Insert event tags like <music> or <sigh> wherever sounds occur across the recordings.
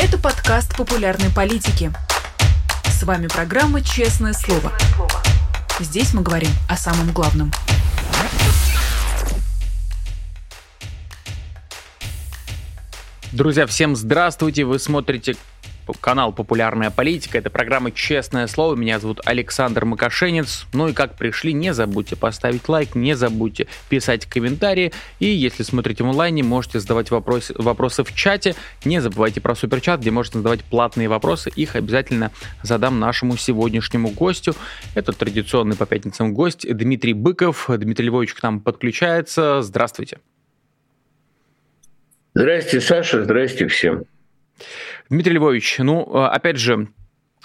Это подкаст популярной политики. С вами программа «Честное слово». Здесь мы говорим о самом главном. Друзья, всем здравствуйте! Вы смотрите канал «Популярная политика». Это программа «Честное слово». Меня зовут Александр Макашенец. Ну и как пришли, не забудьте поставить лайк, не забудьте писать комментарии. И если смотрите в онлайне, можете задавать вопрос, вопросы в чате. Не забывайте про суперчат, где можете задавать платные вопросы. Их обязательно задам нашему сегодняшнему гостю. Это традиционный по пятницам гость Дмитрий Быков. Дмитрий Львович к нам подключается. Здравствуйте. Здрасте, Саша. Здрасте всем. Дмитрий Львович, ну, э, опять же,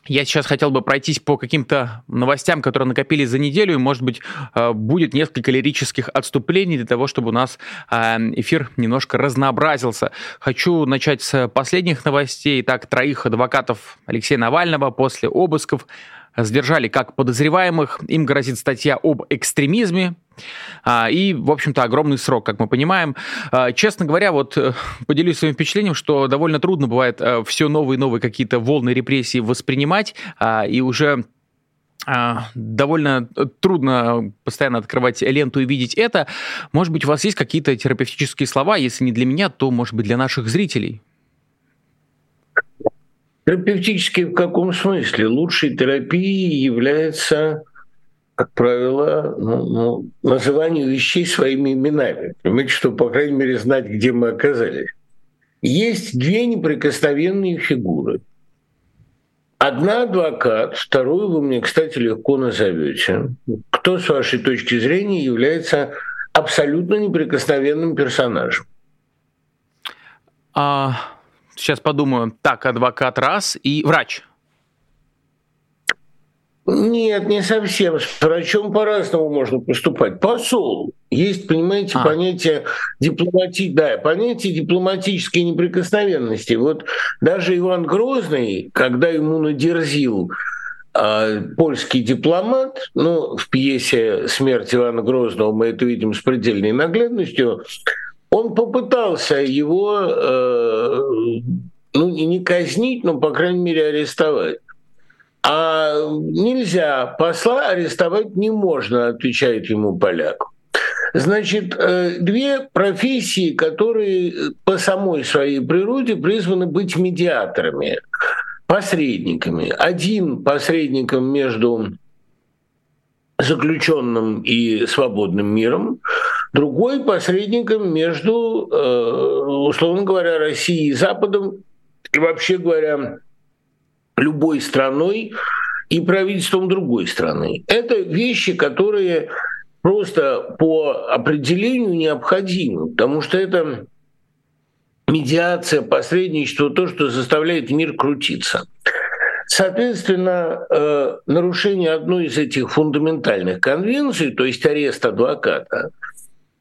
я сейчас хотел бы пройтись по каким-то новостям, которые накопились за неделю, и, может быть, э, будет несколько лирических отступлений для того, чтобы у нас э, эфир немножко разнообразился. Хочу начать с последних новостей. Так, троих адвокатов Алексея Навального после обысков задержали как подозреваемых. Им грозит статья об экстремизме. А, и, в общем-то, огромный срок, как мы понимаем. А, честно говоря, вот э, поделюсь своим впечатлением, что довольно трудно бывает э, все новые и новые какие-то волны репрессий воспринимать, а, и уже довольно трудно постоянно открывать ленту и видеть это. Может быть, у вас есть какие-то терапевтические слова, если не для меня, то, может быть, для наших зрителей? Терапевтически в каком смысле? Лучшей терапией является, как правило, ну, ну, называние вещей своими именами. Понимаете, чтобы, по крайней мере, знать, где мы оказались. Есть две неприкосновенные фигуры. Одна адвокат, вторую вы мне, кстати, легко назовете. Кто, с вашей точки зрения, является абсолютно неприкосновенным персонажем? А, Сейчас подумаю. Так, адвокат раз и врач. Нет, не совсем. С врачом по-разному можно поступать. Посол. Есть, понимаете, а. понятие дипломати... да, понятие дипломатической неприкосновенности. Вот даже Иван Грозный, когда ему надерзил э, польский дипломат, ну, в пьесе «Смерть Ивана Грозного» мы это видим с предельной наглядностью, он попытался его, э, ну, не казнить, но, по крайней мере, арестовать. А нельзя, посла арестовать не можно, отвечает ему поляк. Значит, э, две профессии, которые по самой своей природе призваны быть медиаторами, посредниками. Один посредником между заключенным и свободным миром, другой посредником между, э, условно говоря, Россией и Западом, и вообще говоря, любой страной и правительством другой страны. Это вещи, которые просто по определению необходимы, потому что это медиация, посредничество, то, что заставляет мир крутиться. Соответственно, э, нарушение одной из этих фундаментальных конвенций, то есть арест адвоката,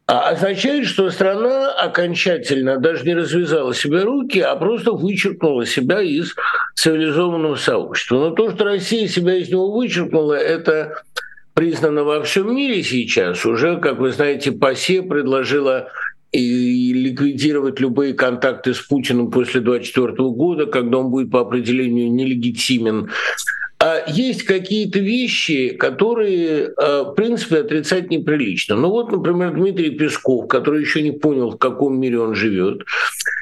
означает, что страна окончательно даже не развязала себе руки, а просто вычеркнула себя из цивилизованного сообщества. Но то, что Россия себя из него вычеркнула, это признано во всем мире сейчас. Уже, как вы знаете, ПАСЕ предложила и ликвидировать любые контакты с Путиным после 2024 года, когда он будет по определению нелегитимен. А есть какие-то вещи, которые, а, в принципе, отрицать неприлично. Ну вот, например, Дмитрий Песков, который еще не понял, в каком мире он живет,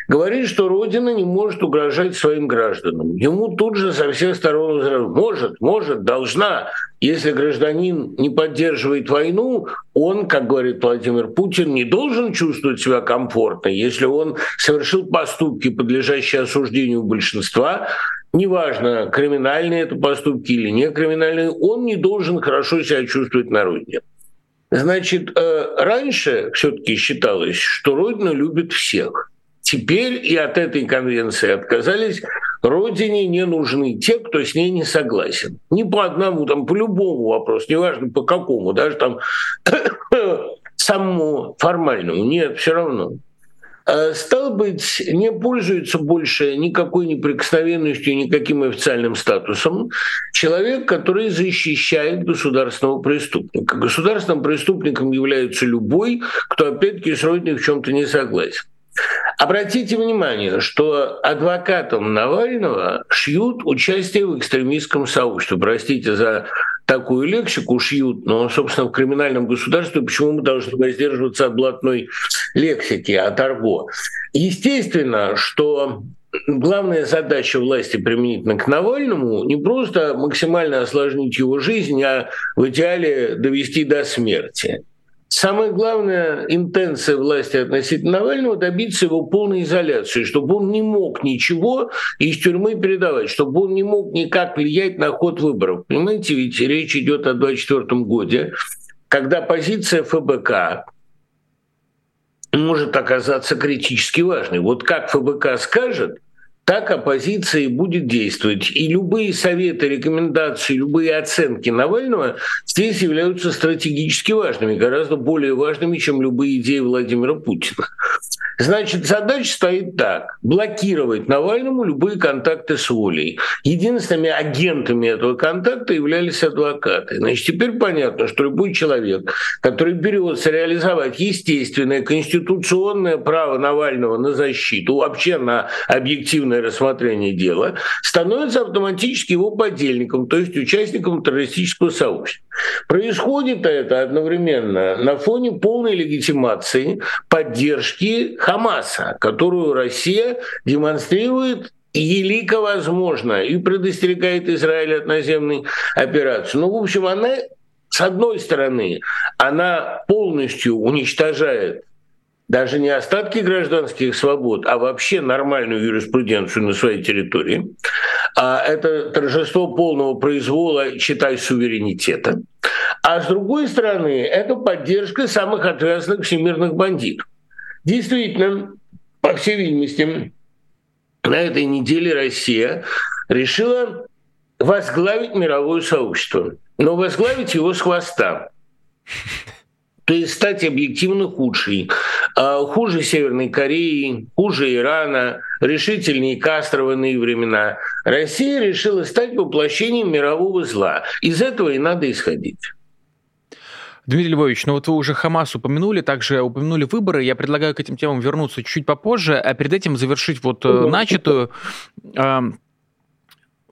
говорит, что Родина не может угрожать своим гражданам. Ему тут же со всех сторон возражают, может, может, должна. Если гражданин не поддерживает войну, он, как говорит Владимир Путин, не должен чувствовать себя комфортно. Если он совершил поступки, подлежащие осуждению большинства, неважно, криминальные это поступки или не криминальные, он не должен хорошо себя чувствовать на родине. Значит, э, раньше все-таки считалось, что Родина любит всех. Теперь и от этой конвенции отказались. Родине не нужны те, кто с ней не согласен. Не по одному, там, по любому вопросу, неважно по какому, даже там <coughs> самому формальному. Нет, все равно. Э, стал быть, не пользуется больше никакой неприкосновенностью, никаким официальным статусом человек, который защищает государственного преступника. Государственным преступником является любой, кто, опять-таки, с Родиной в чем-то не согласен. Обратите внимание, что адвокатам Навального шьют участие в экстремистском сообществе. Простите за такую лексику шьют, но, собственно, в криминальном государстве почему мы должны воздерживаться от блатной лексики, от арго? Естественно, что главная задача власти применительно к Навальному не просто максимально осложнить его жизнь, а в идеале довести до смерти. Самая главная интенция власти относительно Навального – добиться его полной изоляции, чтобы он не мог ничего из тюрьмы передавать, чтобы он не мог никак влиять на ход выборов. Понимаете, ведь речь идет о 2024 году, когда позиция ФБК может оказаться критически важной. Вот как ФБК скажет – так оппозиция и будет действовать. И любые советы, рекомендации, любые оценки Навального здесь являются стратегически важными, гораздо более важными, чем любые идеи Владимира Путина. Значит, задача стоит так. Блокировать Навальному любые контакты с волей. Единственными агентами этого контакта являлись адвокаты. Значит, теперь понятно, что любой человек, который берется реализовать естественное конституционное право Навального на защиту, вообще на объективное рассмотрение дела, становится автоматически его подельником, то есть участником террористического сообщества. Происходит это одновременно на фоне полной легитимации, поддержки Хамаса, которую Россия демонстрирует елико возможно и предостерегает Израиль от наземной операции. Ну, в общем, она, с одной стороны, она полностью уничтожает даже не остатки гражданских свобод, а вообще нормальную юриспруденцию на своей территории. А это торжество полного произвола, считай, суверенитета. А с другой стороны, это поддержка самых отвязанных всемирных бандитов. Действительно, по всей видимости, на этой неделе Россия решила возглавить мировое сообщество, но возглавить его с хвоста. То есть стать объективно худшей. А, хуже Северной Кореи, хуже Ирана, решительнее Кастровые времена. Россия решила стать воплощением мирового зла. Из этого и надо исходить. Дмитрий Львович, ну вот вы уже Хамас упомянули, также упомянули выборы. Я предлагаю к этим темам вернуться чуть попозже, а перед этим завершить вот угу. начатую.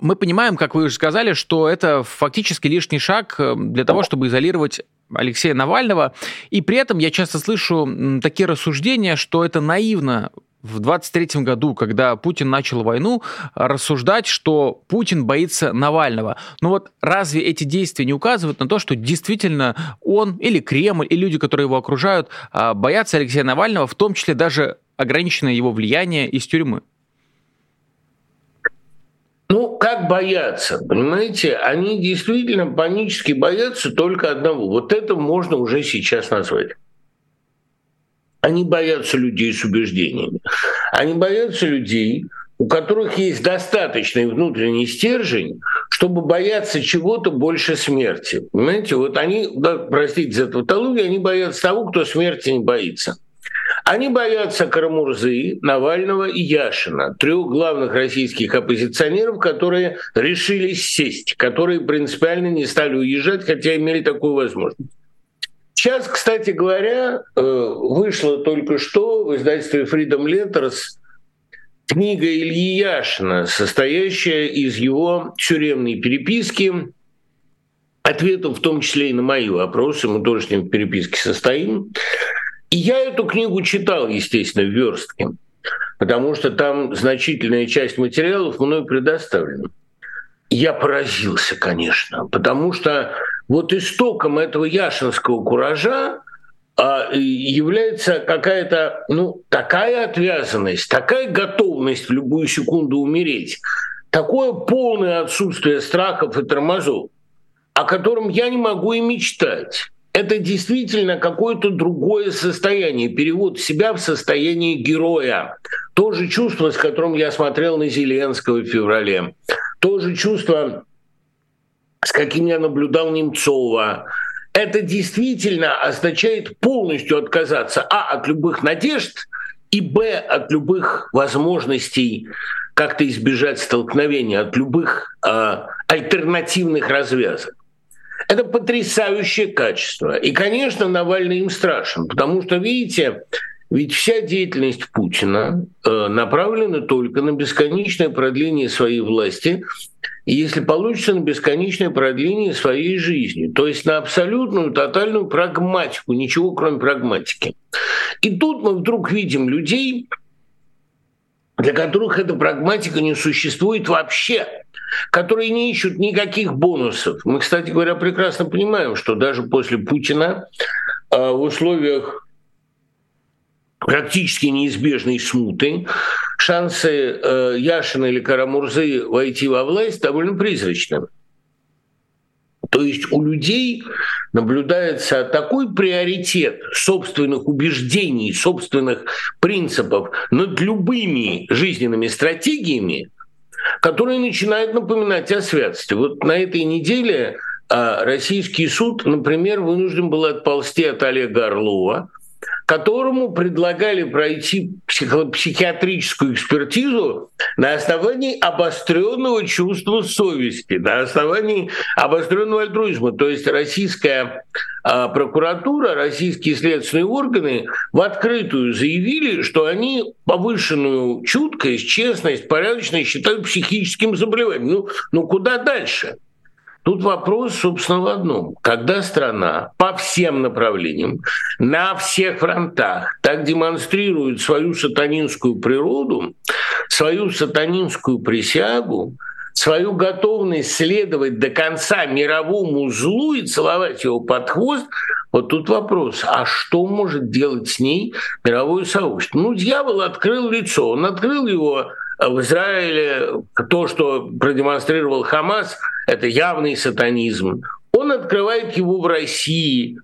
Мы понимаем, как вы уже сказали, что это фактически лишний шаг э, для того, чтобы изолировать Алексея Навального. И при этом я часто слышу такие рассуждения, что это наивно в 23 году, когда Путин начал войну, рассуждать, что Путин боится Навального. Но вот разве эти действия не указывают на то, что действительно он или Кремль, и люди, которые его окружают, а, боятся Алексея Навального, в том числе даже ограниченное его влияние из тюрьмы? Ну, как бояться, понимаете? Они действительно панически боятся только одного. Вот это можно уже сейчас назвать. Они боятся людей с убеждениями. Они боятся людей, у которых есть достаточный внутренний стержень, чтобы бояться чего-то больше смерти. Понимаете, вот они, да, простите за тавтологию, они боятся того, кто смерти не боится. Они боятся Карамурзы, Навального и Яшина, трех главных российских оппозиционеров, которые решили сесть, которые принципиально не стали уезжать, хотя имели такую возможность. Сейчас, кстати говоря, э, вышла только что в издательстве Freedom Letters книга Ильи Яшина, состоящая из его тюремной переписки, ответов в том числе и на мои вопросы, мы тоже с ним в переписке состоим. И я эту книгу читал, естественно, в верстке, потому что там значительная часть материалов мной предоставлена. Я поразился, конечно, потому что вот истоком этого яшинского куража а, является какая-то, ну, такая отвязанность, такая готовность в любую секунду умереть, такое полное отсутствие страхов и тормозов, о котором я не могу и мечтать. Это действительно какое-то другое состояние, перевод себя в состояние героя. То же чувство, с которым я смотрел на Зеленского в феврале. То же чувство, с каким я наблюдал Немцова, это действительно означает полностью отказаться, а, от любых надежд, и, б, от любых возможностей как-то избежать столкновения, от любых э, альтернативных развязок. Это потрясающее качество. И, конечно, Навальный им страшен, потому что, видите, ведь вся деятельность Путина э, направлена только на бесконечное продление своей власти, если получится, на бесконечное продление своей жизни, то есть на абсолютную, тотальную прагматику, ничего кроме прагматики. И тут мы вдруг видим людей, для которых эта прагматика не существует вообще, которые не ищут никаких бонусов. Мы, кстати говоря, прекрасно понимаем, что даже после Путина э, в условиях практически неизбежной смуты, шансы э, Яшина или Карамурзы войти во власть довольно призрачны. То есть у людей наблюдается такой приоритет собственных убеждений, собственных принципов над любыми жизненными стратегиями, которые начинают напоминать о святости. Вот на этой неделе а, российский суд, например, вынужден был отползти от Олега Орлова, которому предлагали пройти психо- психиатрическую экспертизу на основании обостренного чувства совести, на основании обостренного альтруизма. То есть российская э, прокуратура, российские следственные органы в открытую заявили, что они повышенную чуткость, честность, порядочность считают психическим заболеванием. Ну, ну куда дальше? Тут вопрос, собственно, в одном. Когда страна по всем направлениям, на всех фронтах так демонстрирует свою сатанинскую природу, свою сатанинскую присягу, свою готовность следовать до конца мировому злу и целовать его под хвост, вот тут вопрос, а что может делать с ней мировое сообщество? Ну, дьявол открыл лицо, он открыл его в Израиле, то, что продемонстрировал Хамас – это явный сатанизм. Он открывает его в России.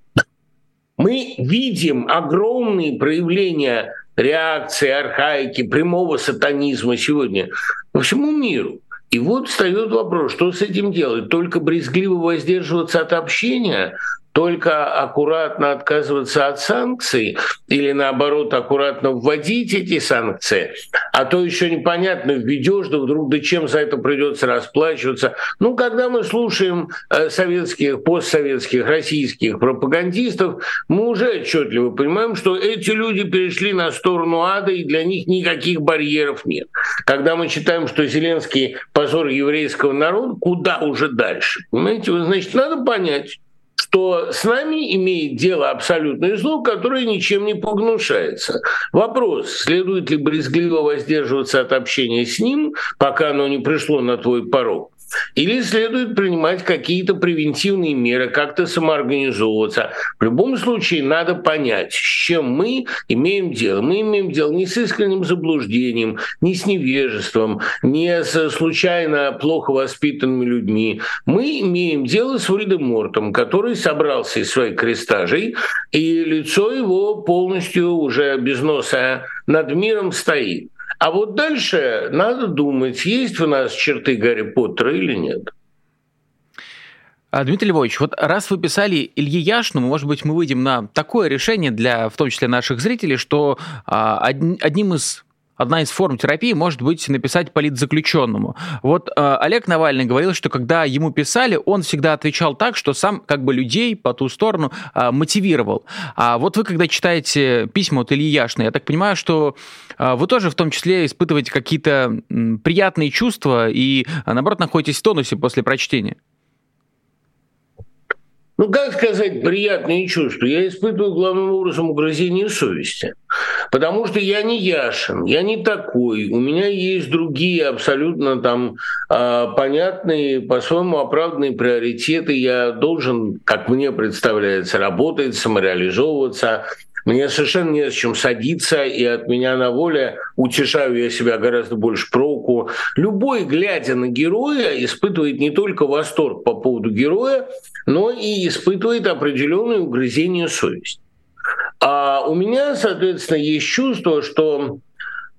Мы видим огромные проявления реакции, архаики, прямого сатанизма сегодня по всему миру. И вот встает вопрос, что с этим делать? Только брезгливо воздерживаться от общения, только аккуратно отказываться от санкций или наоборот аккуратно вводить эти санкции, а то еще непонятно введешь, да вдруг да чем за это придется расплачиваться. Ну, когда мы слушаем э, советских, постсоветских, российских пропагандистов, мы уже отчетливо понимаем, что эти люди перешли на сторону ада, и для них никаких барьеров нет. Когда мы читаем, что Зеленский позор еврейского народа, куда уже дальше? Понимаете, значит, надо понять, что с нами имеет дело абсолютное зло, которое ничем не погнушается. Вопрос, следует ли брезгливо воздерживаться от общения с ним, пока оно не пришло на твой порог, или следует принимать какие-то превентивные меры, как-то самоорганизовываться. В любом случае надо понять, с чем мы имеем дело. Мы имеем дело не с искренним заблуждением, не с невежеством, не с случайно плохо воспитанными людьми. Мы имеем дело с Вольдемортом, который собрался из своих крестажей, и лицо его полностью уже без носа над миром стоит. А вот дальше надо думать, есть у нас черты Гарри Поттера или нет. А, Дмитрий Львович, вот раз вы писали Илье Яшину, может быть, мы выйдем на такое решение для, в том числе, наших зрителей, что а, одним из Одна из форм терапии может быть написать политзаключенному. Вот э, Олег Навальный говорил, что когда ему писали, он всегда отвечал так, что сам как бы людей по ту сторону э, мотивировал. А вот вы, когда читаете письма от Ильи Яшина, я так понимаю, что э, вы тоже в том числе испытываете какие-то э, приятные чувства и, наоборот, находитесь в тонусе после прочтения ну, как сказать, приятные чувства. Я испытываю главным образом угрызение совести. Потому что я не Яшин, я не такой. У меня есть другие абсолютно там э, понятные, по-своему оправданные приоритеты. Я должен, как мне представляется, работать, самореализовываться, мне совершенно не с чем садиться, и от меня на воле утешаю я себя гораздо больше проку. Любой, глядя на героя, испытывает не только восторг по поводу героя, но и испытывает определенное угрызение совести. А у меня, соответственно, есть чувство, что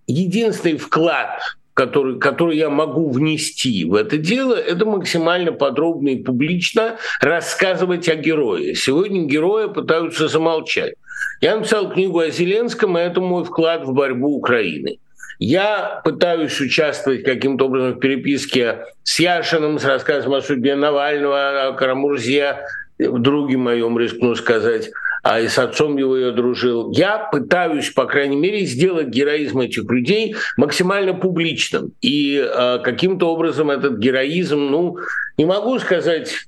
единственный вклад который, который я могу внести в это дело, это максимально подробно и публично рассказывать о герое. Сегодня героя пытаются замолчать. Я написал книгу о Зеленском, и это мой вклад в борьбу Украины. Я пытаюсь участвовать каким-то образом в переписке с Яшиным, с рассказом о судьбе Навального, о Карамурзе, в друге моем, рискну сказать, а и с отцом его я дружил. Я пытаюсь, по крайней мере, сделать героизм этих людей максимально публичным. И э, каким-то образом этот героизм, ну, не могу сказать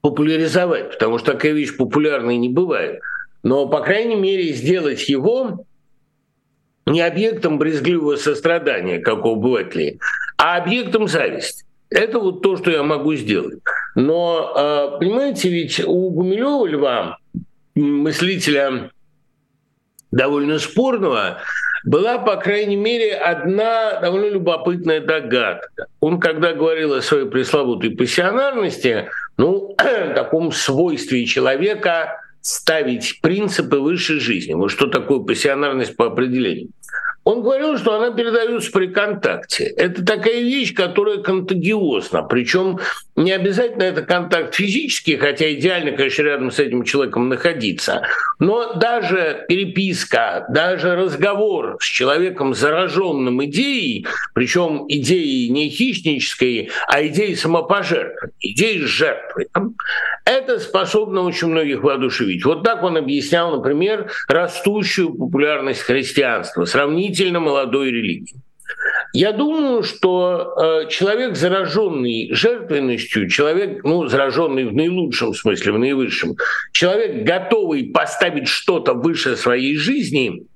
популяризовать, потому что такая вещь популярной не бывает. Но, по крайней мере, сделать его не объектом брезгливого сострадания, как у обывателей, а объектом зависти. Это вот то, что я могу сделать. Но, а, понимаете, ведь у Гумилева Льва, мыслителя довольно спорного, была, по крайней мере, одна довольно любопытная догадка. Он, когда говорил о своей пресловутой пассионарности, ну, <clears throat> таком свойстве человека ставить принципы высшей жизни. Вот что такое пассионарность по определению? Он говорил, что она передается при контакте. Это такая вещь, которая контагиозна. Причем не обязательно это контакт физический, хотя идеально, конечно, рядом с этим человеком находиться. Но даже переписка, даже разговор с человеком, зараженным идеей, причем идеей не хищнической, а идеей самопожертвования, идеей жертвы, это способно очень многих воодушевить. Вот так он объяснял, например, растущую популярность христианства. Сравнительно молодой религии. Я думаю, что э, человек, зараженный жертвенностью, человек, ну, зараженный в наилучшем смысле, в наивысшем, человек, готовый поставить что-то выше своей жизни,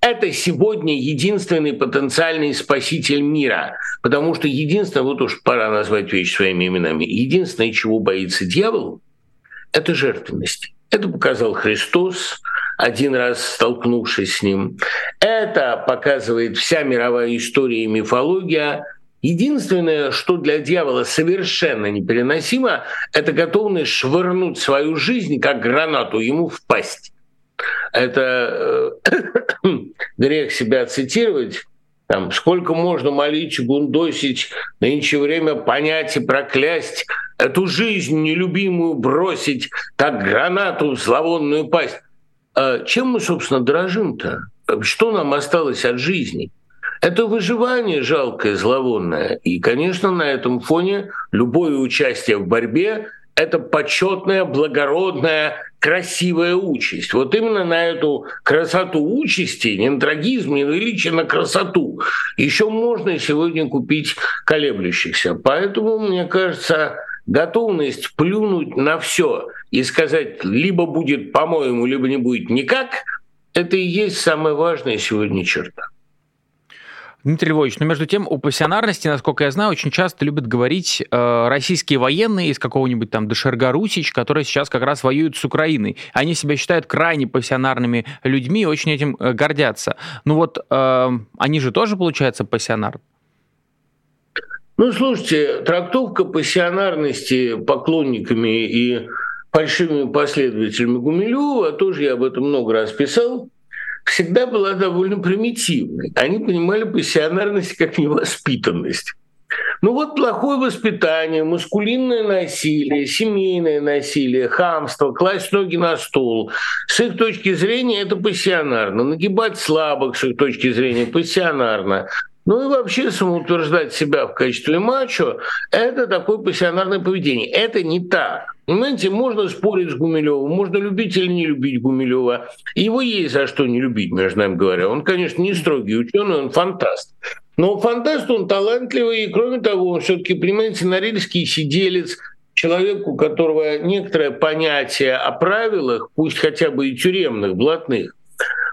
это сегодня единственный потенциальный спаситель мира. Потому что единственное, вот уж пора назвать вещи своими именами, единственное, чего боится дьявол, это жертвенность. Это показал Христос, один раз столкнувшись с ним. Это показывает вся мировая история и мифология. Единственное, что для дьявола совершенно непереносимо, это готовность швырнуть свою жизнь как гранату ему в пасть. Это э, <coughs> грех себя цитировать, там, сколько можно молить, гундосить, нынче время понять и проклясть, эту жизнь нелюбимую бросить, как гранату в зловонную пасть. А чем мы, собственно, дорожим-то? Что нам осталось от жизни? Это выживание жалкое, зловонное. И, конечно, на этом фоне любое участие в борьбе – это почетная, благородная, красивая участь. Вот именно на эту красоту участи, не на трагизм, не величие, на красоту, еще можно сегодня купить колеблющихся. Поэтому, мне кажется, готовность плюнуть на все и сказать, либо будет по-моему, либо не будет никак, это и есть самая важная сегодня черта. Дмитрий Львович, но между тем у пассионарности, насколько я знаю, очень часто любят говорить э, российские военные из какого-нибудь там Дешерга Русич, которые сейчас как раз воюют с Украиной. Они себя считают крайне пассионарными людьми и очень этим э, гордятся. Ну вот э, они же тоже, получается, пассионар? Ну, слушайте, трактовка пассионарности поклонниками и большими последователями Гумилева, тоже я об этом много раз писал, всегда была довольно примитивной. Они понимали пассионарность как невоспитанность. Ну вот плохое воспитание, маскулинное насилие, семейное насилие, хамство, класть ноги на стол. С их точки зрения это пассионарно. Нагибать слабых с их точки зрения пассионарно. Ну и вообще самоутверждать себя в качестве мачо – это такое пассионарное поведение. Это не так. Понимаете, можно спорить с Гумилевым, можно любить или не любить Гумилева. Его есть за что не любить, между нами говоря. Он, конечно, не строгий ученый, он фантаст. Но фантаст он талантливый, и кроме того, он все-таки, понимаете, норильский сиделец, человек, у которого некоторое понятие о правилах, пусть хотя бы и тюремных, блатных,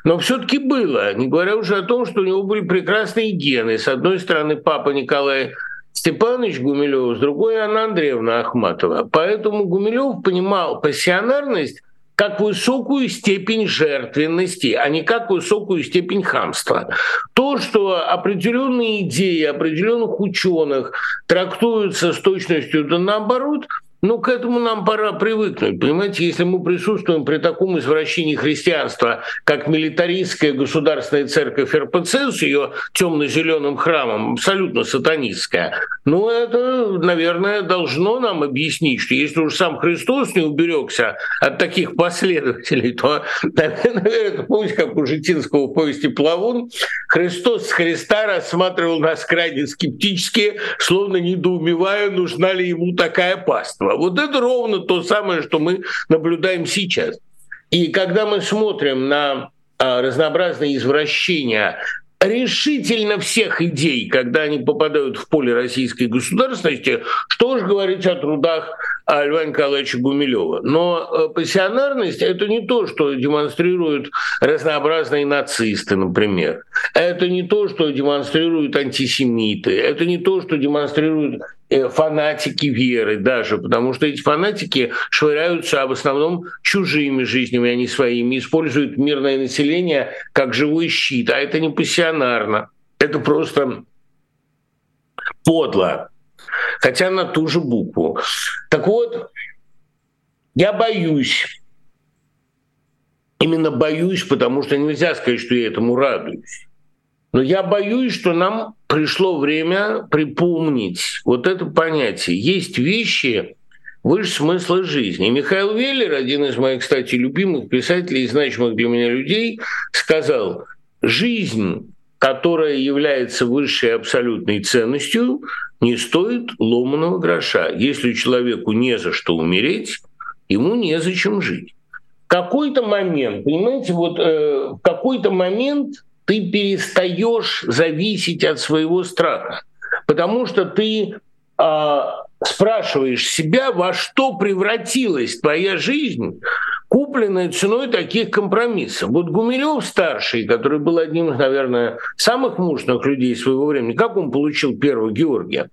но все-таки было, не говоря уже о том, что у него были прекрасные гены. С одной стороны, папа Николай Степанович Гумилев, с другой Анна Андреевна Ахматова. Поэтому Гумилев понимал пассионарность как высокую степень жертвенности, а не как высокую степень хамства. То, что определенные идеи определенных ученых трактуются с точностью да наоборот – ну, к этому нам пора привыкнуть. Понимаете, если мы присутствуем при таком извращении христианства, как милитаристская государственная церковь РПЦ с ее темно-зеленым храмом, абсолютно сатанистская, ну, это, наверное, должно нам объяснить, что если уж сам Христос не уберегся от таких последователей, то, <laughs> наверное, помните, как у Житинского повести «Плавун», Христос с Христа рассматривал нас крайне скептически, словно недоумевая, нужна ли ему такая паства. Вот это ровно то самое, что мы наблюдаем сейчас. И когда мы смотрим на а, разнообразные извращения решительно всех идей, когда они попадают в поле российской государственности, что уж говорить о трудах Льва Николаевича Гумилева. Но э, пассионарность – это не то, что демонстрируют разнообразные нацисты, например. Это не то, что демонстрируют антисемиты. Это не то, что демонстрируют фанатики веры даже, потому что эти фанатики швыряются в основном чужими жизнями, а не своими, используют мирное население как живой щит, а это не пассионарно, это просто подло, хотя на ту же букву. Так вот, я боюсь, именно боюсь, потому что нельзя сказать, что я этому радуюсь. Но я боюсь, что нам пришло время припомнить вот это понятие. Есть вещи выше смысла жизни. И Михаил Веллер, один из моих, кстати, любимых писателей и значимых для меня людей, сказал, жизнь, которая является высшей абсолютной ценностью, не стоит ломаного гроша. Если человеку не за что умереть, ему незачем жить. В какой-то момент, понимаете, вот э, в какой-то момент ты перестаешь зависеть от своего страха, потому что ты э, спрашиваешь себя, во что превратилась твоя жизнь, купленная ценой таких компромиссов. Вот Гумилев старший, который был одним из, наверное, самых мощных людей своего времени, как он получил первого Георгия?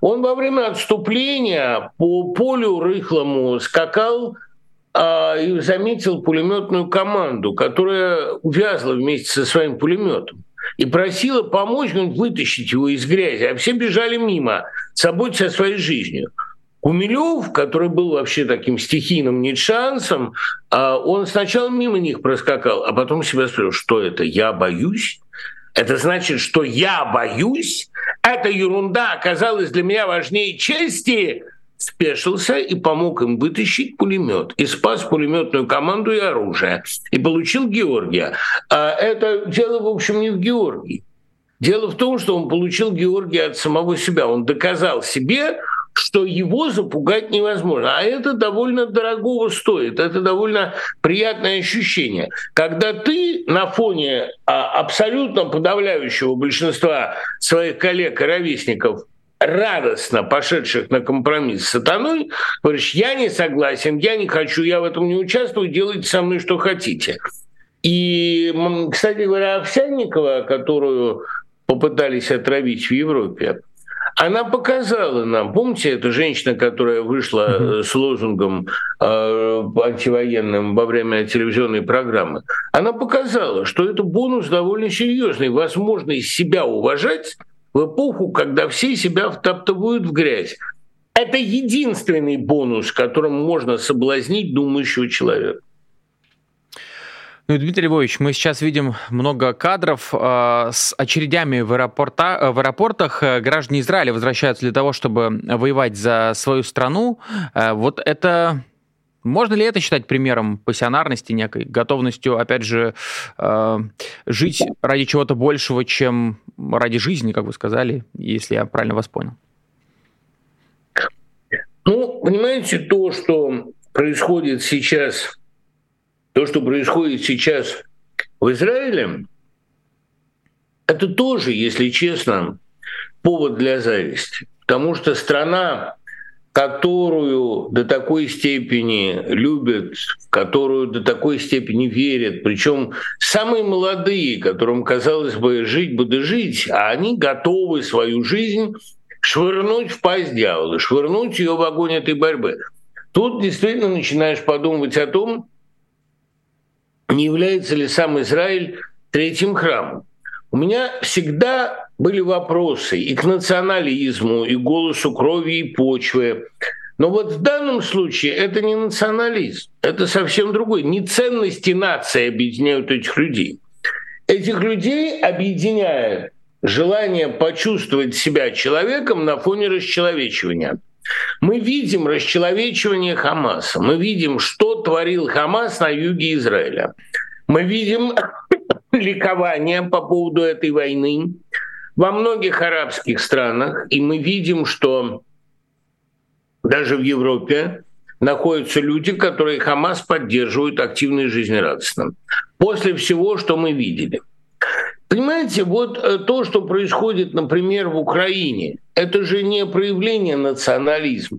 Он во время отступления по полю рыхлому скакал и заметил пулеметную команду, которая увязла вместе со своим пулеметом и просила помочь вытащить его из грязи, а все бежали мимо, заботясь о своей жизни. Кумилев, который был вообще таким стихийным нетшансом, а, он сначала мимо них проскакал, а потом себя спросил, что это, я боюсь? Это значит, что я боюсь? Эта ерунда оказалась для меня важнее чести? Спешился и помог им вытащить пулемет, и спас пулеметную команду и оружие, и получил Георгия. А это дело, в общем, не в Георгии. Дело в том, что он получил Георгия от самого себя. Он доказал себе, что его запугать невозможно. А это довольно дорогого стоит, это довольно приятное ощущение. Когда ты на фоне а, абсолютно подавляющего большинства своих коллег и ровесников радостно пошедших на компромисс с сатаной, говоришь, я не согласен, я не хочу, я в этом не участвую, делайте со мной что хотите. И, кстати говоря, Овсянникова, которую попытались отравить в Европе, она показала нам, помните, эта женщина, которая вышла mm-hmm. с лозунгом э, антивоенным во время телевизионной программы, она показала, что это бонус довольно серьезный, возможность себя уважать в эпоху, когда все себя втаптывают в грязь. Это единственный бонус, которым можно соблазнить думающего человека. Ну, Дмитрий Львович, мы сейчас видим много кадров э, с очередями в, аэропорта, э, в аэропортах. Э, граждане Израиля возвращаются для того, чтобы воевать за свою страну. Э, вот это можно ли это считать примером пассионарности некой, готовностью, опять же, э, жить ради чего-то большего, чем ради жизни, как вы сказали, если я правильно вас понял? Ну, понимаете, то, что происходит сейчас, то, что происходит сейчас в Израиле, это тоже, если честно, повод для зависти. Потому что страна, которую до такой степени любят, которую до такой степени верят, причем самые молодые, которым казалось бы жить буду жить, а они готовы свою жизнь швырнуть в пасть дьявола, швырнуть ее в огонь этой борьбы. Тут действительно начинаешь подумывать о том, не является ли сам Израиль третьим храмом. У меня всегда были вопросы и к национализму, и голосу крови и почвы. Но вот в данном случае это не национализм, это совсем другой. Не ценности нации объединяют этих людей. Этих людей объединяет желание почувствовать себя человеком на фоне расчеловечивания. Мы видим расчеловечивание Хамаса, мы видим, что творил Хамас на юге Израиля. Мы видим <laughs> ликование по поводу этой войны во многих арабских странах, и мы видим, что даже в Европе находятся люди, которые Хамас поддерживают активно и жизнерадостно. После всего, что мы видели. Понимаете, вот э, то, что происходит, например, в Украине, это же не проявление национализма.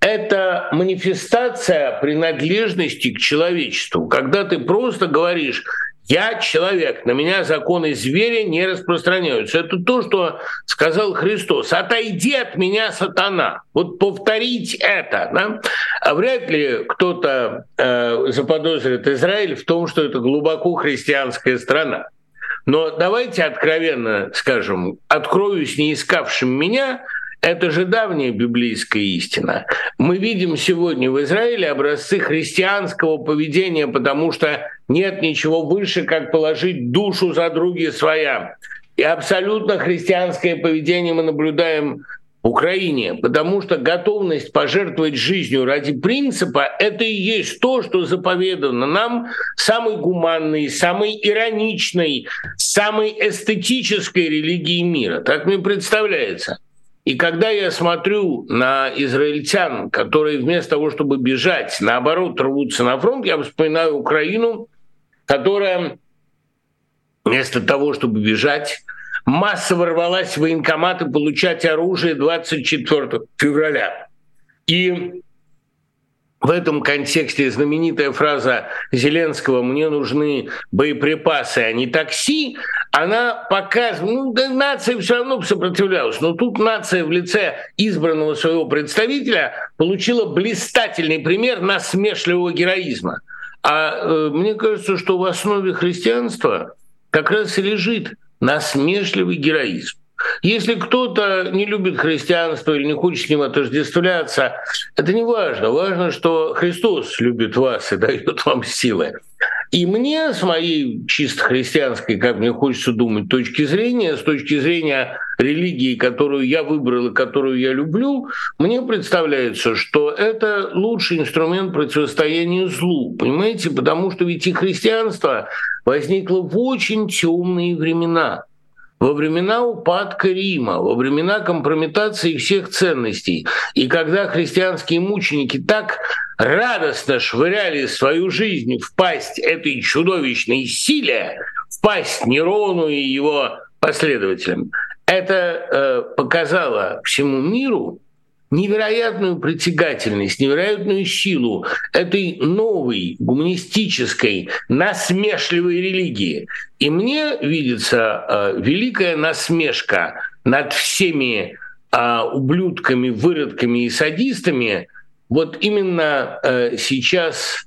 Это манифестация принадлежности к человечеству. Когда ты просто говоришь, я человек, на меня законы зверя не распространяются. Это то, что сказал Христос. Отойди от меня, сатана. Вот повторить это. Да? А вряд ли кто-то э, заподозрит Израиль в том, что это глубоко христианская страна. Но давайте откровенно скажем, откроюсь не искавшим меня, это же давняя библейская истина. Мы видим сегодня в Израиле образцы христианского поведения, потому что нет ничего выше, как положить душу за други своя. И абсолютно христианское поведение мы наблюдаем в Украине, потому что готовность пожертвовать жизнью ради принципа – это и есть то, что заповедано нам самой гуманной, самой ироничной, самой эстетической религии мира. Так мне представляется. И когда я смотрю на израильтян, которые вместо того, чтобы бежать, наоборот, рвутся на фронт, я вспоминаю Украину, которая вместо того, чтобы бежать, массово рвалась в военкоматы получать оружие 24 февраля. И в этом контексте знаменитая фраза Зеленского «мне нужны боеприпасы, а не такси», она показывает, ну, да, нация все равно сопротивлялась, но тут нация в лице избранного своего представителя получила блистательный пример насмешливого героизма. А э, мне кажется, что в основе христианства как раз и лежит насмешливый героизм. Если кто-то не любит христианство или не хочет с ним отождествляться, это не важно. Важно, что Христос любит вас и дает вам силы. И мне с моей чисто христианской, как мне хочется думать, точки зрения, с точки зрения религии, которую я выбрал и которую я люблю, мне представляется, что это лучший инструмент противостояния злу. Понимаете? Потому что ведь и христианство возникло в очень темные времена во времена упадка Рима, во времена компрометации всех ценностей. И когда христианские мученики так радостно швыряли свою жизнь в пасть этой чудовищной силе, в пасть Нерону и его последователям, это э, показало всему миру, невероятную притягательность, невероятную силу этой новой гуманистической, насмешливой религии. И мне видится э, великая насмешка над всеми э, ублюдками, выродками и садистами вот именно э, сейчас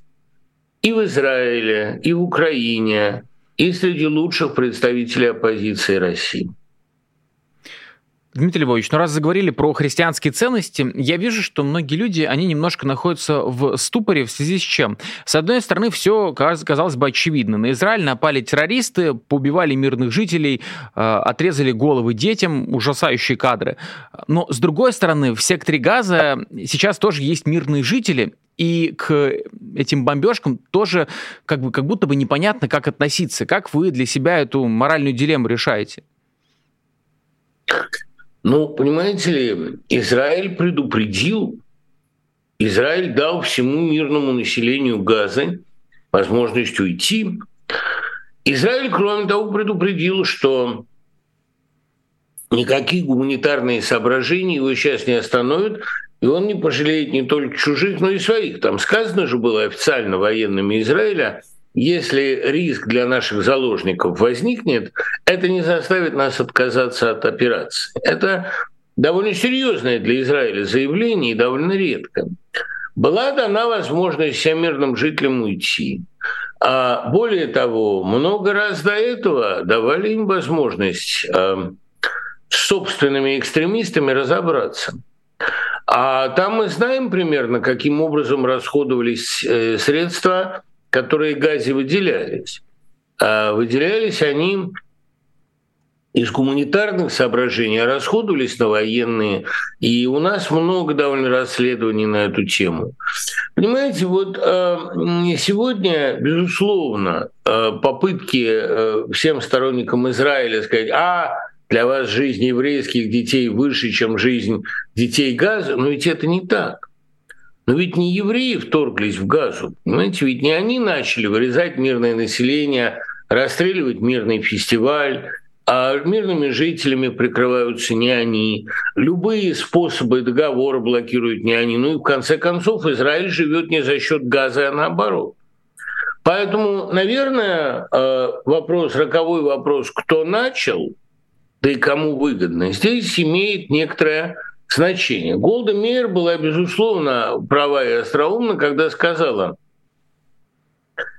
и в Израиле, и в Украине, и среди лучших представителей оппозиции России. Дмитрий Львович, ну раз заговорили про христианские ценности, я вижу, что многие люди, они немножко находятся в ступоре в связи с чем? С одной стороны, все казалось бы очевидно. На Израиль напали террористы, поубивали мирных жителей, э, отрезали головы детям, ужасающие кадры. Но с другой стороны, в секторе Газа сейчас тоже есть мирные жители, и к этим бомбежкам тоже как, бы, как будто бы непонятно, как относиться. Как вы для себя эту моральную дилемму решаете? Ну, понимаете ли, Израиль предупредил, Израиль дал всему мирному населению Газы возможность уйти. Израиль, кроме того, предупредил, что никакие гуманитарные соображения его сейчас не остановят, и он не пожалеет не только чужих, но и своих. Там сказано же было официально военными Израиля – если риск для наших заложников возникнет, это не заставит нас отказаться от операции. Это довольно серьезное для Израиля заявление и довольно редко. Была дана возможность всем мирным жителям уйти. А более того, много раз до этого давали им возможность э, с собственными экстремистами разобраться. А там мы знаем примерно, каким образом расходовались э, средства которые газе выделялись. А выделялись они из гуманитарных соображений, а расходовались на военные. И у нас много довольно расследований на эту тему. Понимаете, вот а, сегодня, безусловно, а, попытки всем сторонникам Израиля сказать, а для вас жизнь еврейских детей выше, чем жизнь детей Газа, но ведь это не так. Но ведь не евреи вторглись в Газу, понимаете, ведь не они начали вырезать мирное население, расстреливать мирный фестиваль, а мирными жителями прикрываются не они. Любые способы договора блокируют не они. Ну и в конце концов Израиль живет не за счет газа, а наоборот. Поэтому, наверное, э, вопрос, роковой вопрос, кто начал, да и кому выгодно, здесь имеет некоторое значение. Голда Мейер была, безусловно, права и остроумна, когда сказала,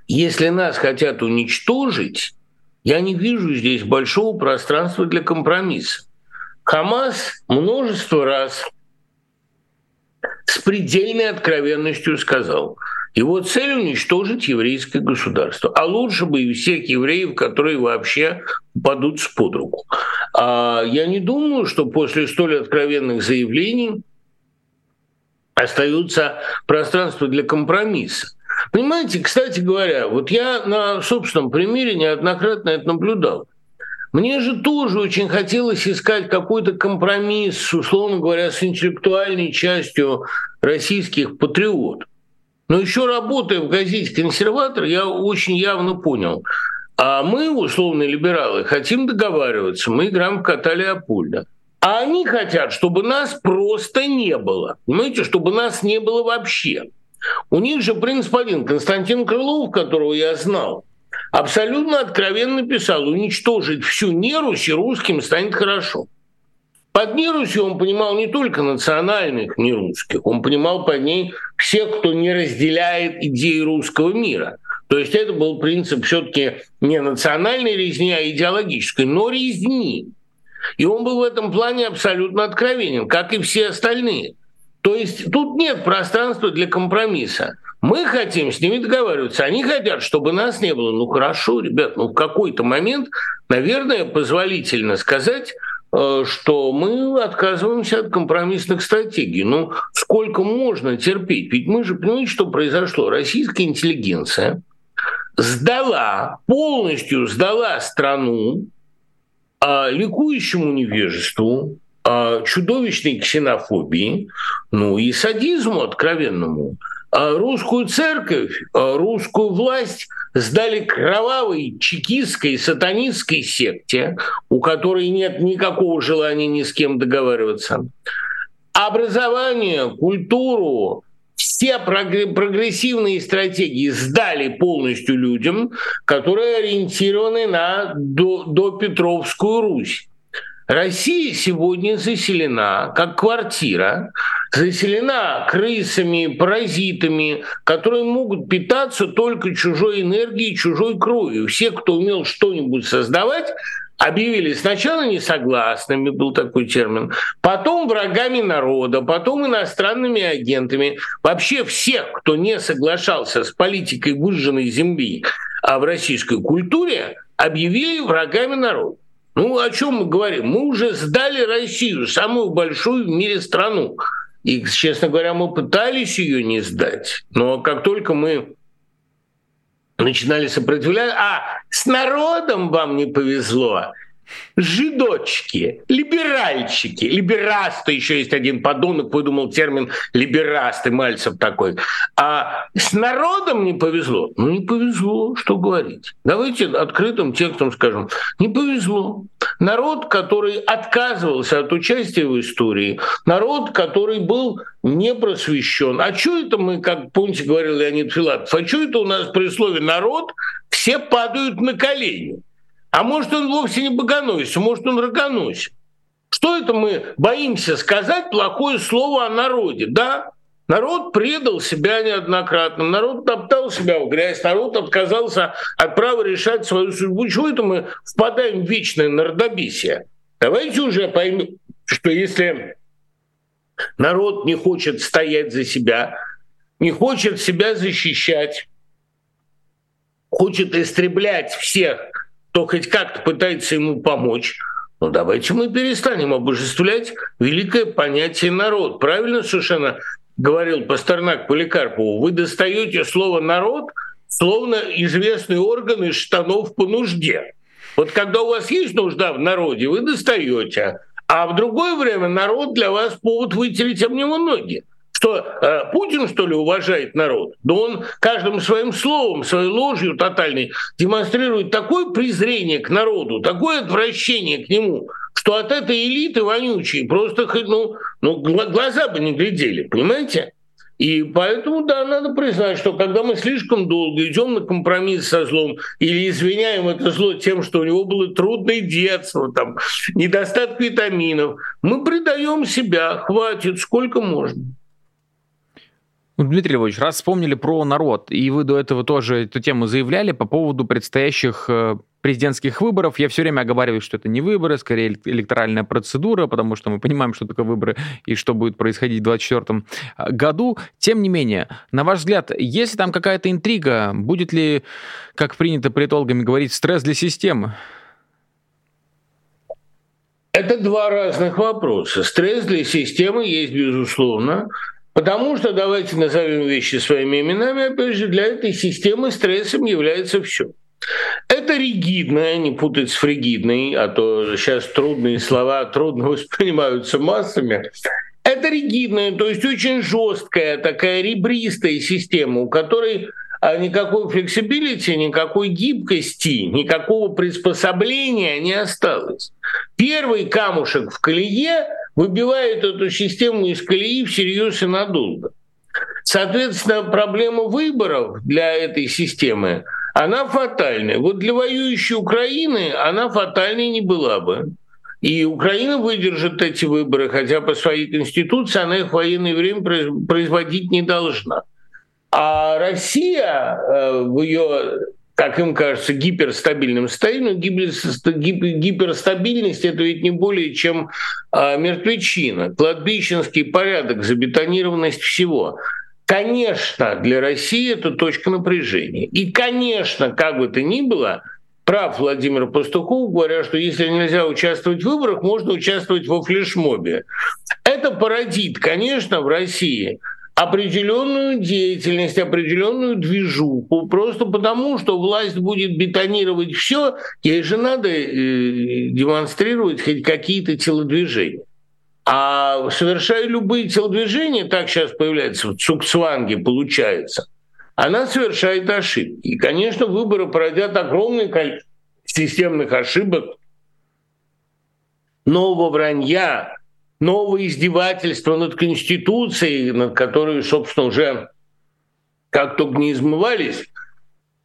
если нас хотят уничтожить, я не вижу здесь большого пространства для компромисса. Хамас множество раз с предельной откровенностью сказал, его цель уничтожить еврейское государство. А лучше бы и всех евреев, которые вообще падут под руку. А я не думаю, что после столь откровенных заявлений остаются пространство для компромисса. Понимаете, кстати говоря, вот я на собственном примере неоднократно это наблюдал. Мне же тоже очень хотелось искать какой-то компромисс, условно говоря, с интеллектуальной частью российских патриотов. Но еще работая в газете «Консерватор», я очень явно понял, а мы, условные либералы, хотим договариваться, мы играем в кота Леопольда. А они хотят, чтобы нас просто не было. Понимаете, чтобы нас не было вообще. У них же принцип один. Константин Крылов, которого я знал, абсолютно откровенно писал, уничтожить всю нерусь и русским станет хорошо. Под нерусью он понимал не только национальных нерусских, он понимал под ней всех, кто не разделяет идеи русского мира. То есть это был принцип все-таки не национальной резни, а идеологической, но резни. И он был в этом плане абсолютно откровенен, как и все остальные. То есть тут нет пространства для компромисса. Мы хотим с ними договариваться, они хотят, чтобы нас не было. Ну хорошо, ребят, ну в какой-то момент, наверное, позволительно сказать, э, что мы отказываемся от компромиссных стратегий. Ну, сколько можно терпеть? Ведь мы же понимаете, что произошло. Российская интеллигенция сдала, полностью сдала страну а, ликующему невежеству, а, чудовищной ксенофобии, ну и садизму откровенному. А русскую церковь, а русскую власть сдали кровавой чекистской сатанистской секте, у которой нет никакого желания ни с кем договариваться. Образование, культуру, все прогрессивные стратегии сдали полностью людям, которые ориентированы на до, до Петровскую Русь. Россия сегодня заселена, как квартира, заселена крысами, паразитами, которые могут питаться только чужой энергией, чужой кровью. Все, кто умел что-нибудь создавать, объявили сначала несогласными, был такой термин, потом врагами народа, потом иностранными агентами. Вообще всех, кто не соглашался с политикой выжженной земли а в российской культуре, объявили врагами народа. Ну, о чем мы говорим? Мы уже сдали Россию, самую большую в мире страну. И, честно говоря, мы пытались ее не сдать. Но как только мы начинали сопротивляться, а с народом вам не повезло, жидочки, либеральчики, либерасты, еще есть один подонок, выдумал термин либерасты, Мальцев такой. А с народом не повезло? Ну, не повезло, что говорить. Давайте открытым текстом скажем, не повезло. Народ, который отказывался от участия в истории, народ, который был не просвещен. А что это мы, как помните, говорил Леонид Филатов, а что это у нас при слове «народ» все падают на колени? А может, он вовсе не богоносец, может, он рогоносец. Что это мы боимся сказать плохое слово о народе? Да, народ предал себя неоднократно, народ топтал себя в грязь, народ отказался от права решать свою судьбу. Чего это мы впадаем в вечное народобесие? Давайте уже поймем, что если народ не хочет стоять за себя, не хочет себя защищать, хочет истреблять всех кто хоть как-то пытается ему помочь, ну давайте мы перестанем обожествлять великое понятие народ. Правильно совершенно говорил Пастернак Поликарпову, вы достаете слово «народ», словно известный орган из штанов по нужде. Вот когда у вас есть нужда в народе, вы достаете, а в другое время народ для вас повод вытереть об него ноги. Что э, Путин, что ли, уважает народ? Да он каждым своим словом, своей ложью тотальной демонстрирует такое презрение к народу, такое отвращение к нему, что от этой элиты вонючей просто ну, ну, глаза бы не глядели, понимаете? И поэтому, да, надо признать, что когда мы слишком долго идем на компромисс со злом или извиняем это зло тем, что у него было трудное детство, там, недостаток витаминов, мы предаем себя, хватит, сколько можно. Ну, Дмитрий Львович, раз вспомнили про народ, и вы до этого тоже эту тему заявляли по поводу предстоящих э, президентских выборов. Я все время оговариваю, что это не выборы, скорее электоральная процедура, потому что мы понимаем, что такое выборы и что будет происходить в 2024 э, году. Тем не менее, на ваш взгляд, если там какая-то интрига, будет ли, как принято политологами говорить, стресс для системы? Это два разных вопроса. Стресс для системы есть, безусловно. Потому что, давайте назовем вещи своими именами, опять же, для этой системы стрессом является все. Это ригидное, не путать с фригидной, а то сейчас трудные слова трудно <laughs> воспринимаются массами. Это ригидная, то есть очень жесткая, такая ребристая система, у которой никакой flexibility, никакой гибкости, никакого приспособления не осталось. Первый камушек в колее выбивает эту систему из колеи всерьез и надолго. Соответственно, проблема выборов для этой системы, она фатальная. Вот для воюющей Украины она фатальной не была бы. И Украина выдержит эти выборы, хотя по своей конституции она их в военное время производить не должна. А Россия э, в ее как им кажется, гиперстабильном состоянии. Гиперстабильность – это ведь не более чем а, мертвечина, кладбищенский порядок, забетонированность всего. Конечно, для России это точка напряжения. И, конечно, как бы то ни было, прав Владимир Пастухов, говоря, что если нельзя участвовать в выборах, можно участвовать во флешмобе. Это породит, конечно, в России – определенную деятельность, определенную движуху, просто потому, что власть будет бетонировать все, ей же надо э, демонстрировать хоть какие-то телодвижения. А совершая любые телодвижения, так сейчас появляется в Цукцванге, получается, она совершает ошибки. И, конечно, выборы породят огромное количество системных ошибок, нового вранья, новые издевательства над Конституцией, над которой, собственно, уже как только не измывались,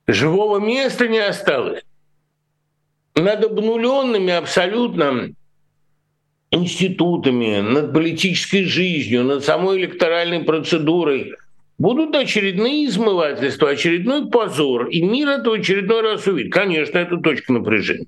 живого места не осталось. Над обнуленными абсолютно институтами, над политической жизнью, над самой электоральной процедурой будут очередные измывательства, очередной позор, и мир это в очередной раз увидит. Конечно, это точка напряжения.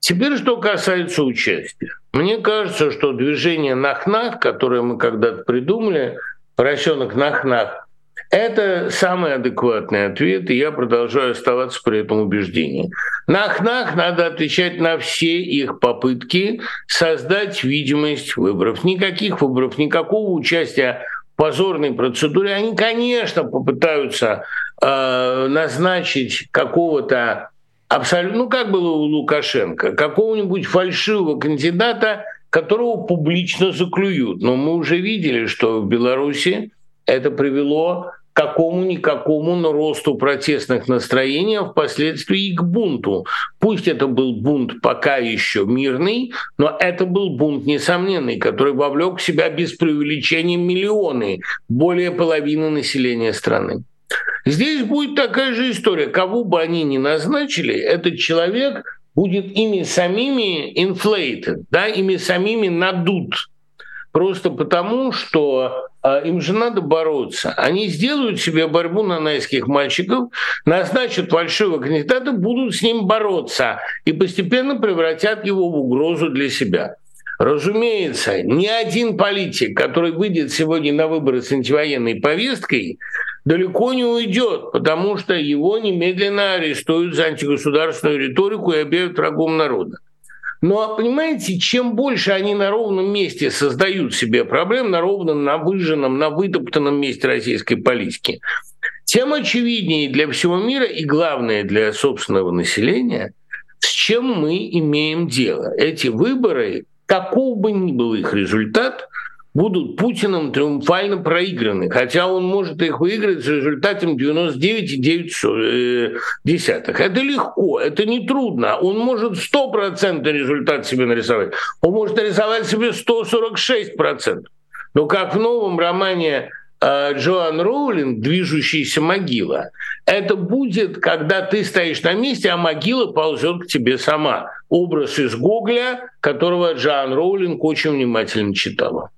Теперь, что касается участия. Мне кажется, что движение Нахнах, которое мы когда-то придумали, поросенок Нахнах, это самый адекватный ответ, и я продолжаю оставаться при этом убеждении. Нахнах надо отвечать на все их попытки создать видимость выборов. Никаких выборов, никакого участия в позорной процедуре. Они, конечно, попытаются э, назначить какого-то абсолютно, ну как было у Лукашенко, какого-нибудь фальшивого кандидата, которого публично заклюют. Но мы уже видели, что в Беларуси это привело к какому-никакому но росту протестных настроений, а впоследствии и к бунту. Пусть это был бунт пока еще мирный, но это был бунт несомненный, который вовлек в себя без преувеличения миллионы, более половины населения страны. Здесь будет такая же история. Кого бы они ни назначили, этот человек будет ими самими inflated, да, ими самими надут. Просто потому, что э, им же надо бороться. Они сделают себе борьбу на найских мальчиков, назначат фальшивого кандидата, будут с ним бороться и постепенно превратят его в угрозу для себя. Разумеется, ни один политик, который выйдет сегодня на выборы с антивоенной повесткой, далеко не уйдет, потому что его немедленно арестуют за антигосударственную риторику и объявят врагом народа. Но, понимаете, чем больше они на ровном месте создают себе проблем, на ровном, на выжженном, на вытоптанном месте российской политики, тем очевиднее для всего мира и, главное, для собственного населения, с чем мы имеем дело. Эти выборы, каков бы ни был их результат – будут Путиным триумфально проиграны, хотя он может их выиграть с результатом 99,9. Это легко, это не трудно. Он может 100% результат себе нарисовать. Он может нарисовать себе 146%. Но как в новом романе э, Джоан Роулинг «Движущаяся могила». Это будет, когда ты стоишь на месте, а могила ползет к тебе сама. Образ из Гогля, которого Джоан Роулинг очень внимательно читала.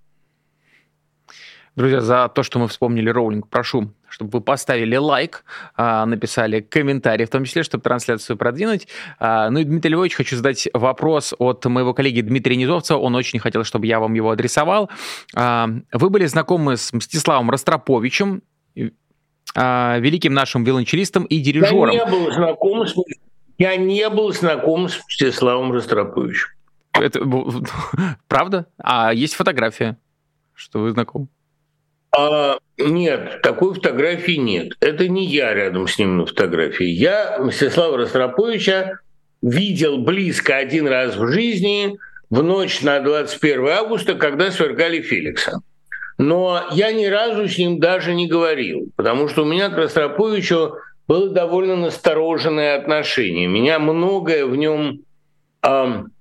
Друзья, за то, что мы вспомнили роулинг, прошу, чтобы вы поставили лайк, а, написали комментарий, в том числе, чтобы трансляцию продвинуть. А, ну и, Дмитрий Львович, хочу задать вопрос от моего коллеги Дмитрия Низовцева. Он очень хотел, чтобы я вам его адресовал. А, вы были знакомы с Мстиславом Ростроповичем, великим нашим виолончелистом и дирижером. Я не был знаком с, я не был знаком с Мстиславом Ростроповичем. Это <laughs> правда? А есть фотография, что вы знакомы? А, нет, такой фотографии нет. Это не я рядом с ним на фотографии. Я Мстислава Ростроповича видел близко один раз в жизни в ночь на 21 августа, когда свергали Феликса. Но я ни разу с ним даже не говорил, потому что у меня к Ростроповичу было довольно настороженное отношение. Меня многое в нем эм,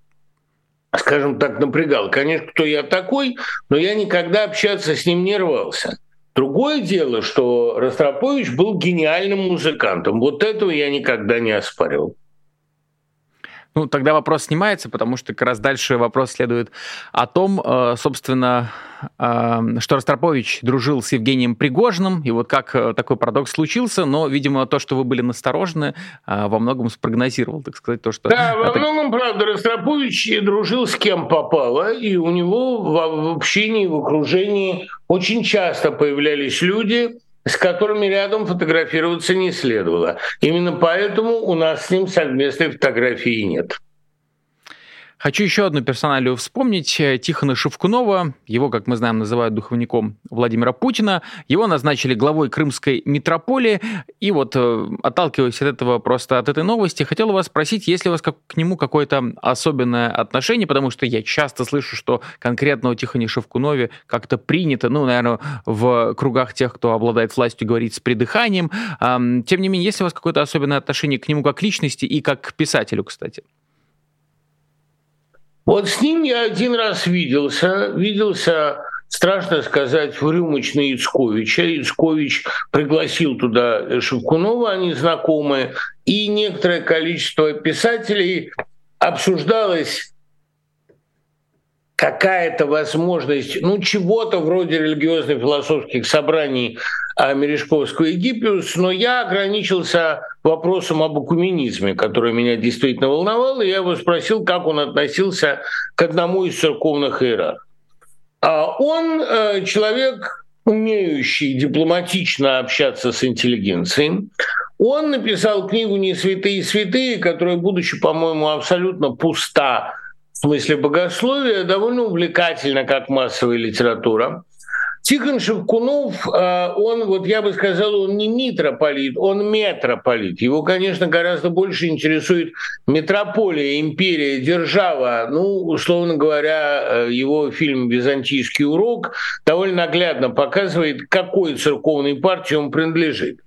скажем так, напрягал. Конечно, кто я такой, но я никогда общаться с ним не рвался. Другое дело, что Ростропович был гениальным музыкантом. Вот этого я никогда не оспаривал. Ну, тогда вопрос снимается, потому что как раз дальше вопрос следует о том, э, собственно, э, что Ростропович дружил с Евгением Пригожиным, и вот как э, такой парадокс случился, но, видимо, то, что вы были насторожены, во многом спрогнозировал, так сказать, то, что... Да, во многом, правда, Ростропович дружил с кем попало, и у него в общении, в окружении очень часто появлялись люди, с которыми рядом фотографироваться не следовало. Именно поэтому у нас с ним совместной фотографии нет. Хочу еще одну персоналию вспомнить. Тихона Шевкунова. Его, как мы знаем, называют духовником Владимира Путина. Его назначили главой Крымской метрополии. И вот, э, отталкиваясь от этого, просто от этой новости, хотел вас спросить, есть ли у вас к нему какое-то особенное отношение, потому что я часто слышу, что конкретно о Тихоне Шевкунове как-то принято, ну, наверное, в кругах тех, кто обладает властью, говорить с придыханием. Тем не менее, есть ли у вас какое-то особенное отношение к нему как личности и как к писателю, кстати? Вот с ним я один раз виделся, виделся, страшно сказать, в рюмочной Яцковича. Яцкович пригласил туда Шевкунова, они знакомые, и некоторое количество писателей обсуждалось какая-то возможность, ну, чего-то вроде религиозно-философских собраний Мережковского Египиус, но я ограничился вопросом об экуменизме, который меня действительно волновал, и я его спросил, как он относился к одному из церковных иерархов. А он э, человек, умеющий дипломатично общаться с интеллигенцией. Он написал книгу «Не святые святые», которая, будучи, по-моему, абсолютно пуста смысле богословия довольно увлекательно, как массовая литература. Тихон Шевкунов, э, он, вот я бы сказал, он не митрополит, он метрополит. Его, конечно, гораздо больше интересует метрополия, империя, держава. Ну, условно говоря, э, его фильм «Византийский урок» довольно наглядно показывает, какой церковной партии он принадлежит.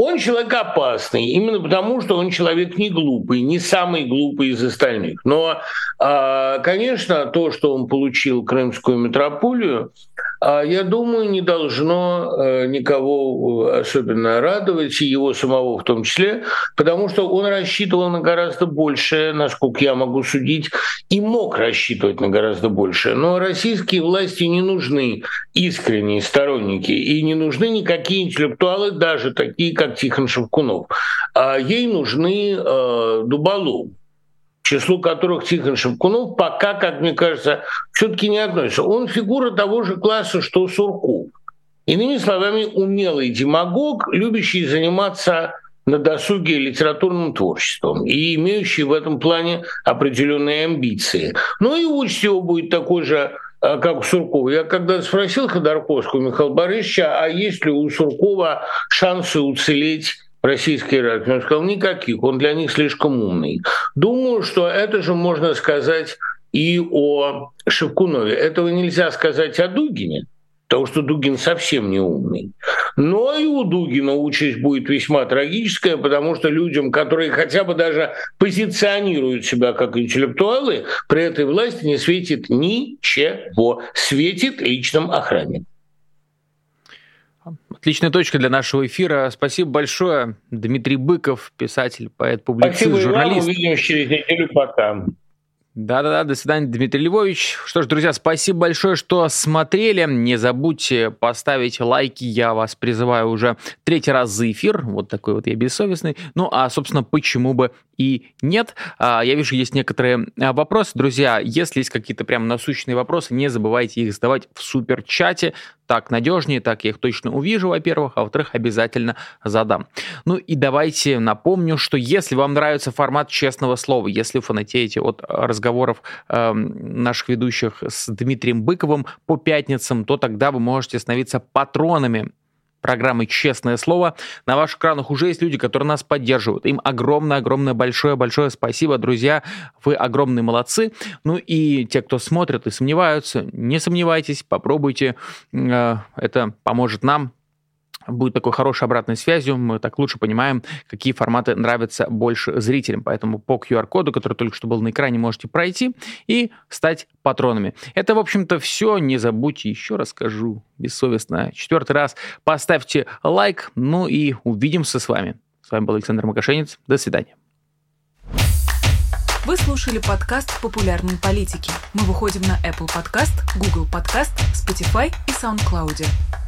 Он человек опасный, именно потому, что он человек не глупый, не самый глупый из остальных. Но, а, конечно, то, что он получил Крымскую метрополию, я думаю, не должно э, никого э, особенно радовать, и его самого в том числе, потому что он рассчитывал на гораздо большее, насколько я могу судить, и мог рассчитывать на гораздо большее. Но российские власти не нужны искренние сторонники, и не нужны никакие интеллектуалы, даже такие, как Тихон Шевкунов. А ей нужны э, дуболомы числу которых Тихон Шевкунов пока, как мне кажется, все-таки не относится. Он фигура того же класса, что Сурков. Иными словами, умелый демагог, любящий заниматься на досуге литературным творчеством и имеющий в этом плане определенные амбиции. Ну и участь его будет такой же а, как у Суркова. Я когда спросил Ходорковского Михаила Борисовича, а есть ли у Суркова шансы уцелеть российской радио. Он сказал, никаких, он для них слишком умный. Думаю, что это же можно сказать и о Шевкунове. Этого нельзя сказать о Дугине, потому что Дугин совсем не умный. Но и у Дугина участь будет весьма трагическая, потому что людям, которые хотя бы даже позиционируют себя как интеллектуалы, при этой власти не светит ничего. Светит личным охранникам. Отличная точка для нашего эфира. Спасибо большое. Дмитрий Быков, писатель, поэт, публицист, Спасибо журналист. Спасибо, увидимся через неделю. Пока. Да-да-да, до свидания, Дмитрий Львович. Что ж, друзья, спасибо большое, что смотрели. Не забудьте поставить лайки, я вас призываю уже третий раз за эфир. Вот такой вот я бессовестный. Ну, а, собственно, почему бы и нет? А, я вижу, есть некоторые а, вопросы. Друзья, если есть какие-то прям насущные вопросы, не забывайте их задавать в супер-чате так надежнее, так я их точно увижу, во-первых, а во-вторых, обязательно задам. Ну и давайте напомню, что если вам нравится формат честного слова, если фанатеете от разговоров э, наших ведущих с Дмитрием Быковым по пятницам, то тогда вы можете становиться патронами программы «Честное слово». На ваших экранах уже есть люди, которые нас поддерживают. Им огромное-огромное большое-большое спасибо, друзья. Вы огромные молодцы. Ну и те, кто смотрят и сомневаются, не сомневайтесь, попробуйте. Э, это поможет нам будет такой хорошей обратной связью, мы так лучше понимаем, какие форматы нравятся больше зрителям. Поэтому по QR-коду, который только что был на экране, можете пройти и стать патронами. Это, в общем-то, все. Не забудьте, еще раз скажу, бессовестно, четвертый раз, поставьте лайк, ну и увидимся с вами. С вами был Александр Макашенец. До свидания. Вы слушали подкаст «Популярные политики». Мы выходим на Apple Podcast, Google Podcast, Spotify и SoundCloud.